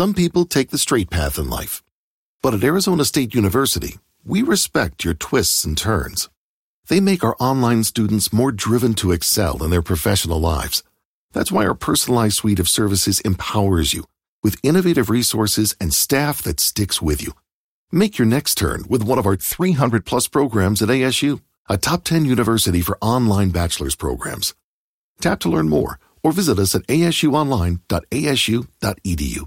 Some people take the straight path in life. But at Arizona State University, we respect your twists and turns. They make our online students more driven to excel in their professional lives. That's why our personalized suite of services empowers you with innovative resources and staff that sticks with you. Make your next turn with one of our 300 plus programs at ASU, a top 10 university for online bachelor's programs. Tap to learn more or visit us at asuonline.asu.edu.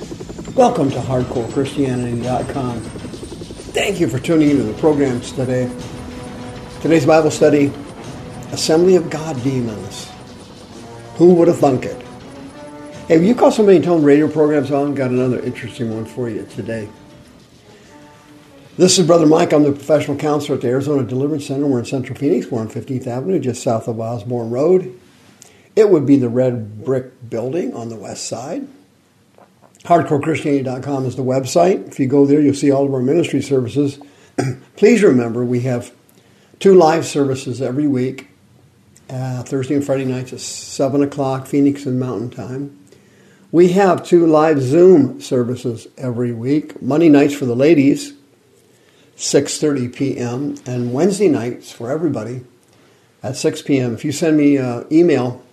Welcome to HardcoreChristianity.com. Thank you for tuning into the programs today. Today's Bible study Assembly of God Demons. Who would have thunk it? Hey, you call so many tone radio programs on, got another interesting one for you today. This is Brother Mike. I'm the professional counselor at the Arizona Deliverance Center. We're in Central Phoenix. We're on 15th Avenue, just south of Osborn Road. It would be the red brick building on the west side. HardcoreChristianity.com is the website. If you go there, you'll see all of our ministry services. Please remember, we have two live services every week uh, Thursday and Friday nights at 7 o'clock, Phoenix and Mountain Time. We have two live Zoom services every week. Monday nights for the ladies, 6.30 p.m., and Wednesday nights for everybody at 6 p.m. If you send me an uh, email,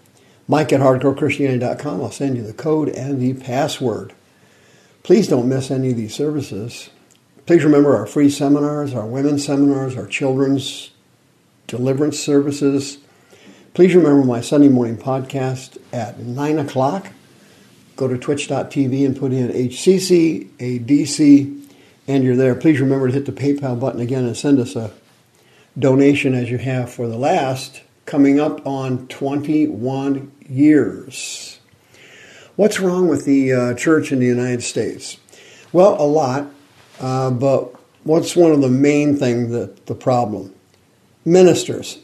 mike at hardcorechristianity.com, I'll send you the code and the password. Please don't miss any of these services. Please remember our free seminars, our women's seminars, our children's deliverance services. Please remember my Sunday morning podcast at 9 o'clock. Go to twitch.tv and put in HCCADC, and you're there. Please remember to hit the PayPal button again and send us a donation as you have for the last, coming up on 21 years. What's wrong with the uh, church in the United States? Well, a lot, uh, but what's one of the main things that the problem? Ministers.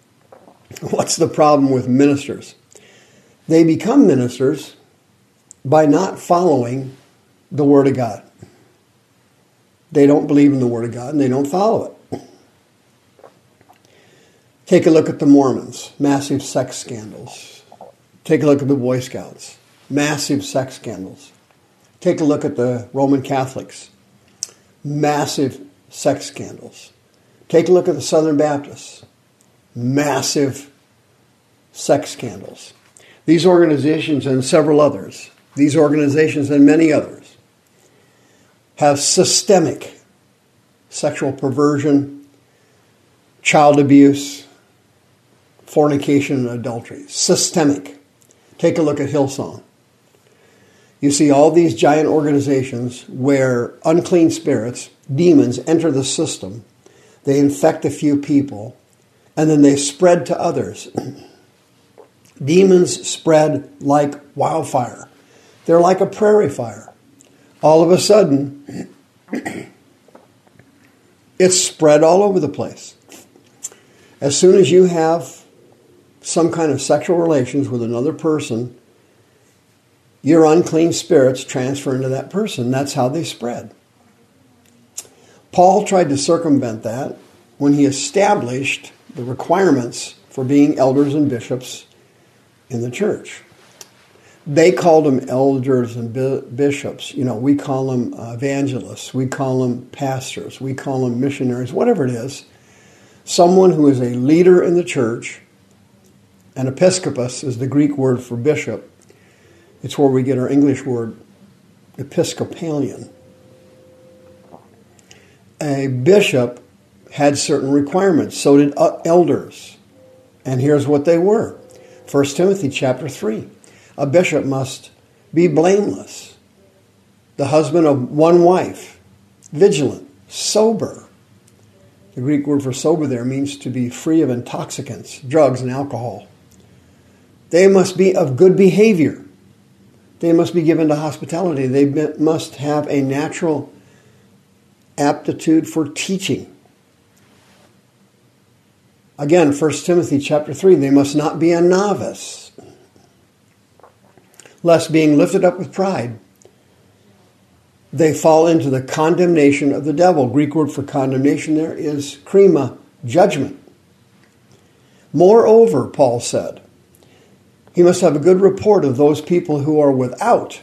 What's the problem with ministers? They become ministers by not following the Word of God. They don't believe in the Word of God and they don't follow it. Take a look at the Mormons, massive sex scandals. Take a look at the Boy Scouts massive sex scandals. Take a look at the Roman Catholics, massive sex scandals. Take a look at the Southern Baptists, massive sex scandals. These organizations and several others, these organizations and many others, have systemic sexual perversion, child abuse, fornication, and adultery. Systemic. Take a look at Hillsong you see all these giant organizations where unclean spirits, demons, enter the system. They infect a few people, and then they spread to others. demons spread like wildfire. They're like a prairie fire. All of a sudden, it's spread all over the place. As soon as you have some kind of sexual relations with another person, your unclean spirits transfer into that person. That's how they spread. Paul tried to circumvent that when he established the requirements for being elders and bishops in the church. They called them elders and bishops. You know, we call them evangelists, we call them pastors, we call them missionaries, whatever it is. Someone who is a leader in the church, an episcopus is the Greek word for bishop, it's where we get our English word Episcopalian. A bishop had certain requirements, so did elders. And here's what they were 1 Timothy chapter 3. A bishop must be blameless, the husband of one wife, vigilant, sober. The Greek word for sober there means to be free of intoxicants, drugs, and alcohol. They must be of good behavior they must be given to hospitality. They must have a natural aptitude for teaching. Again, 1 Timothy chapter 3, they must not be a novice, lest being lifted up with pride, they fall into the condemnation of the devil. Greek word for condemnation there is krima, judgment. Moreover, Paul said, he must have a good report of those people who are without,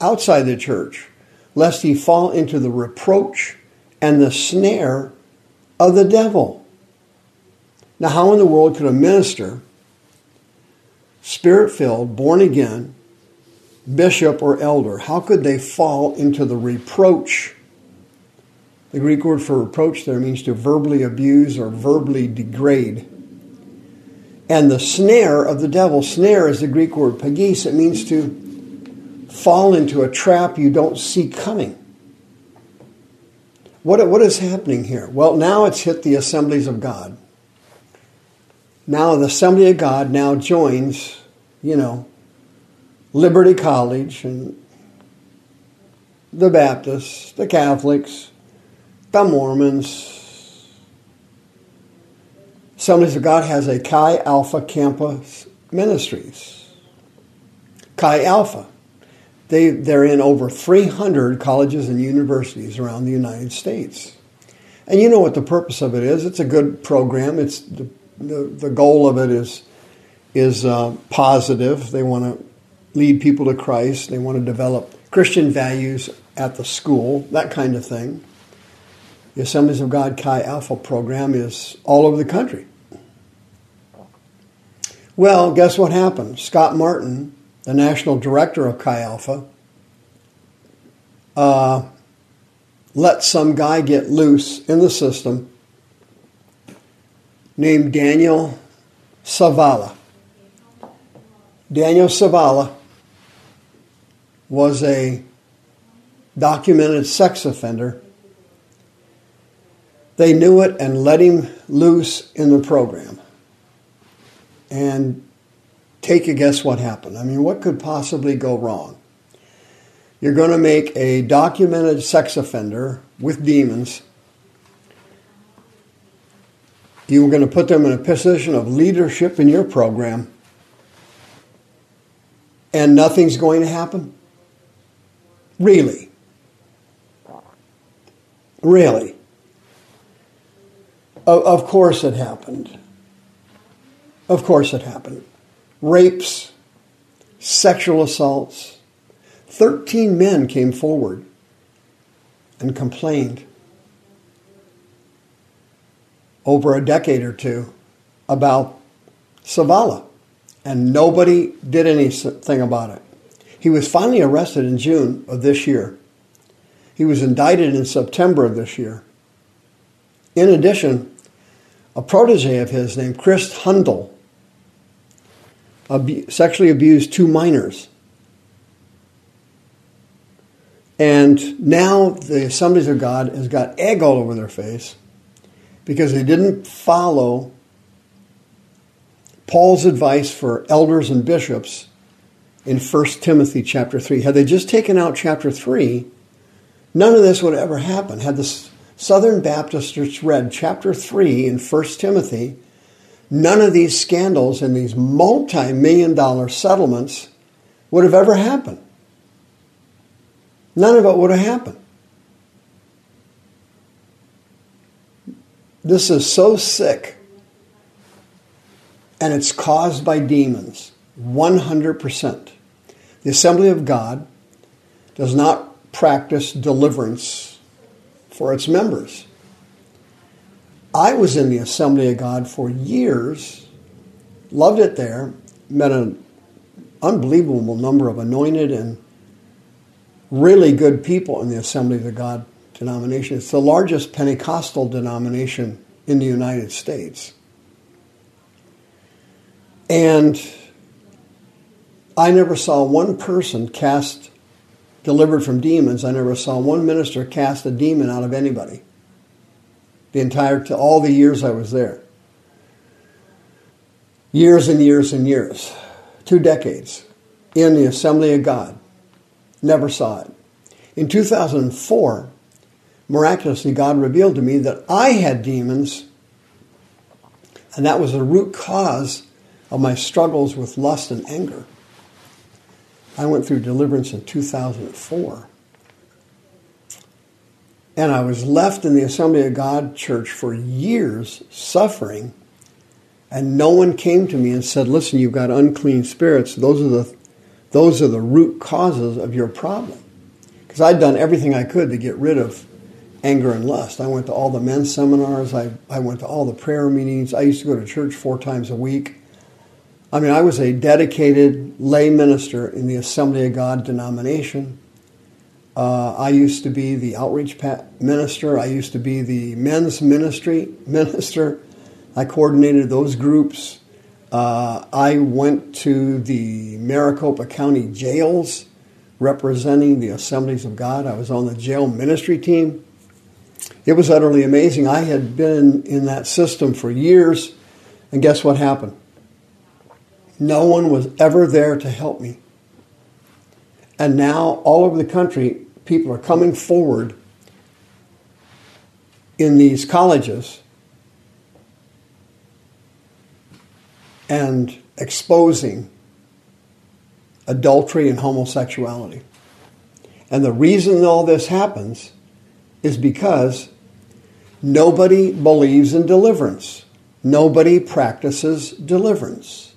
outside the church, lest he fall into the reproach and the snare of the devil. Now, how in the world could a minister, spirit filled, born again, bishop or elder, how could they fall into the reproach? The Greek word for reproach there means to verbally abuse or verbally degrade. And the snare of the devil, snare is the Greek word pagis, it means to fall into a trap you don't see coming. What, what is happening here? Well, now it's hit the assemblies of God. Now the assembly of God now joins, you know, Liberty College and the Baptists, the Catholics, the Mormons. Assemblies of God has a Chi Alpha Campus Ministries. Chi Alpha. They, they're in over 300 colleges and universities around the United States. And you know what the purpose of it is. It's a good program. It's the, the, the goal of it is, is uh, positive. They want to lead people to Christ. They want to develop Christian values at the school, that kind of thing. The Assemblies of God Chi Alpha program is all over the country. Well, guess what happened? Scott Martin, the national director of Chi Alpha, uh, let some guy get loose in the system named Daniel Savala. Daniel Savala was a documented sex offender. They knew it and let him loose in the program. And take a guess what happened. I mean, what could possibly go wrong? You're going to make a documented sex offender with demons. You're going to put them in a position of leadership in your program, and nothing's going to happen? Really? Really? Of, course it happened. Of course it happened. Rapes, sexual assaults. 13 men came forward and complained over a decade or two about Savala, and nobody did anything about it. He was finally arrested in June of this year. He was indicted in September of this year. In addition, a protege of his named Chris Hundle sexually abused two minors. And now the Assemblies of God has got egg all over their face because they didn't follow Paul's advice for elders and bishops in 1 Timothy chapter 3. Had they just taken out chapter 3, none of this would ever happen. Had the Southern Baptists read chapter 3 in 1 Timothy, none of these scandals and these multi million dollar settlements would have ever happened. None of it would have happened. This is so sick, and it's caused by demons. 100%. The Assembly of God does not practice deliverance for its members. I was in the Assembly of God for years, loved it there, met an unbelievable number of anointed and really good people in the Assembly of God denomination. It's the largest Pentecostal denomination in the United States. And I never saw one person cast, delivered from demons. I never saw one minister cast a demon out of anybody. The entire, to all the years I was there. Years and years and years. Two decades in the Assembly of God. Never saw it. In 2004, miraculously, God revealed to me that I had demons, and that was the root cause of my struggles with lust and anger. I went through deliverance in 2004. And I was left in the Assembly of God church for years suffering, and no one came to me and said, Listen, you've got unclean spirits. Those are the, those are the root causes of your problem. Because I'd done everything I could to get rid of anger and lust. I went to all the men's seminars, I, I went to all the prayer meetings. I used to go to church four times a week. I mean, I was a dedicated lay minister in the Assembly of God denomination. Uh, I used to be the outreach minister. I used to be the men's ministry minister. I coordinated those groups. Uh, I went to the Maricopa County jails representing the Assemblies of God. I was on the jail ministry team. It was utterly amazing. I had been in that system for years, and guess what happened? No one was ever there to help me. And now, all over the country, people are coming forward in these colleges and exposing adultery and homosexuality. And the reason all this happens is because nobody believes in deliverance. Nobody practices deliverance.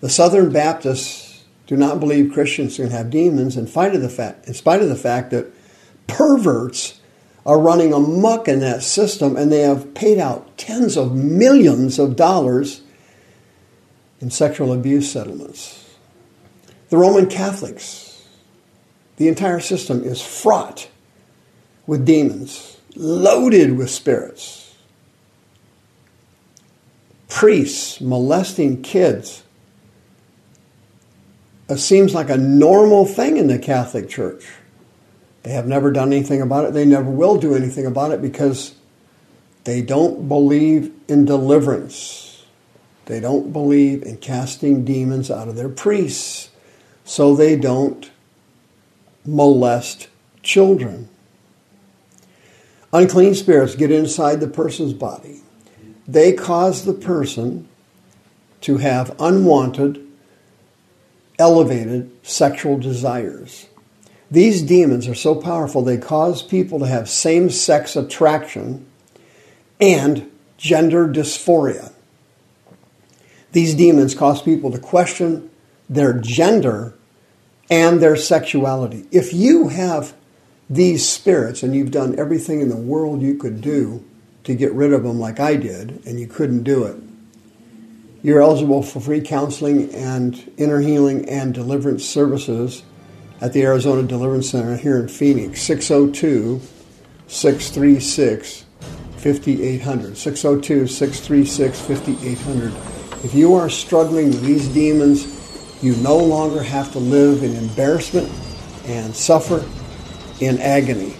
The Southern Baptists do not believe Christians can have demons in spite of the fact, in spite of the fact that perverts are running amuck in that system and they have paid out tens of millions of dollars in sexual abuse settlements. The Roman Catholics, the entire system is fraught with demons, loaded with spirits. Priests molesting kids it seems like a normal thing in the Catholic Church. They have never done anything about it. They never will do anything about it because they don't believe in deliverance. They don't believe in casting demons out of their priests. So they don't molest children. Unclean spirits get inside the person's body. They cause the person to have unwanted elevated sexual desires. These demons are so powerful they cause people to have same sex attraction and gender dysphoria. These demons cause people to question their gender and their sexuality. If you have these spirits and you've done everything in the world you could do to get rid of them, like I did, and you couldn't do it, you're eligible for free counseling and inner healing and deliverance services at the Arizona Deliverance Center here in Phoenix, 602 636 5800. 602 636 5800. If you are struggling with these demons, you no longer have to live in embarrassment and suffer in agony.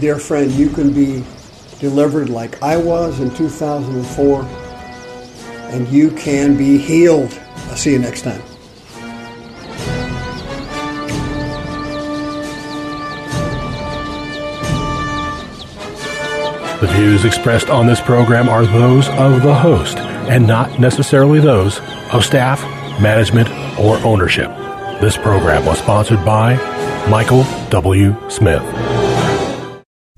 Dear friend, you can be delivered like I was in 2004 and you can be healed. I'll see you next time. The views expressed on this program are those of the host and not necessarily those of staff, management, or ownership. This program was sponsored by Michael W. Smith.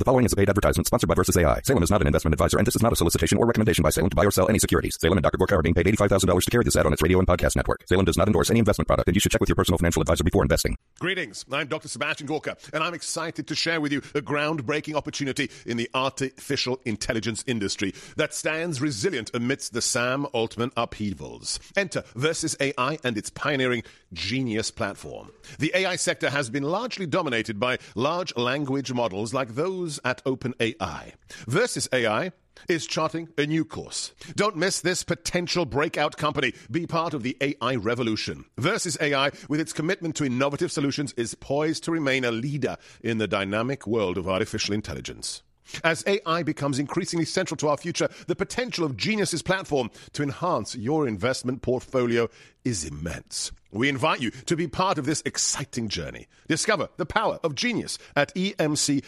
The following is a paid advertisement sponsored by Verses AI. Salem is not an investment advisor, and this is not a solicitation or recommendation by Salem to buy or sell any securities. Salem and Dr. Gorka are being paid $85,000 to carry this ad on its radio and podcast network. Salem does not endorse any investment product, and you should check with your personal financial advisor before investing. Greetings. I'm Dr. Sebastian Gorka, and I'm excited to share with you a groundbreaking opportunity in the artificial intelligence industry that stands resilient amidst the Sam Altman upheavals. Enter Verses AI and its pioneering Genius platform. The AI sector has been largely dominated by large language models like those at OpenAI. Verses AI is charting a new course. Don't miss this potential breakout company. Be part of the AI revolution. Verses AI, with its commitment to innovative solutions, is poised to remain a leader in the dynamic world of artificial intelligence. As AI becomes increasingly central to our future, the potential of Genius's platform to enhance your investment portfolio is immense. We invite you to be part of this exciting journey. Discover the power of genius at emcversus.com.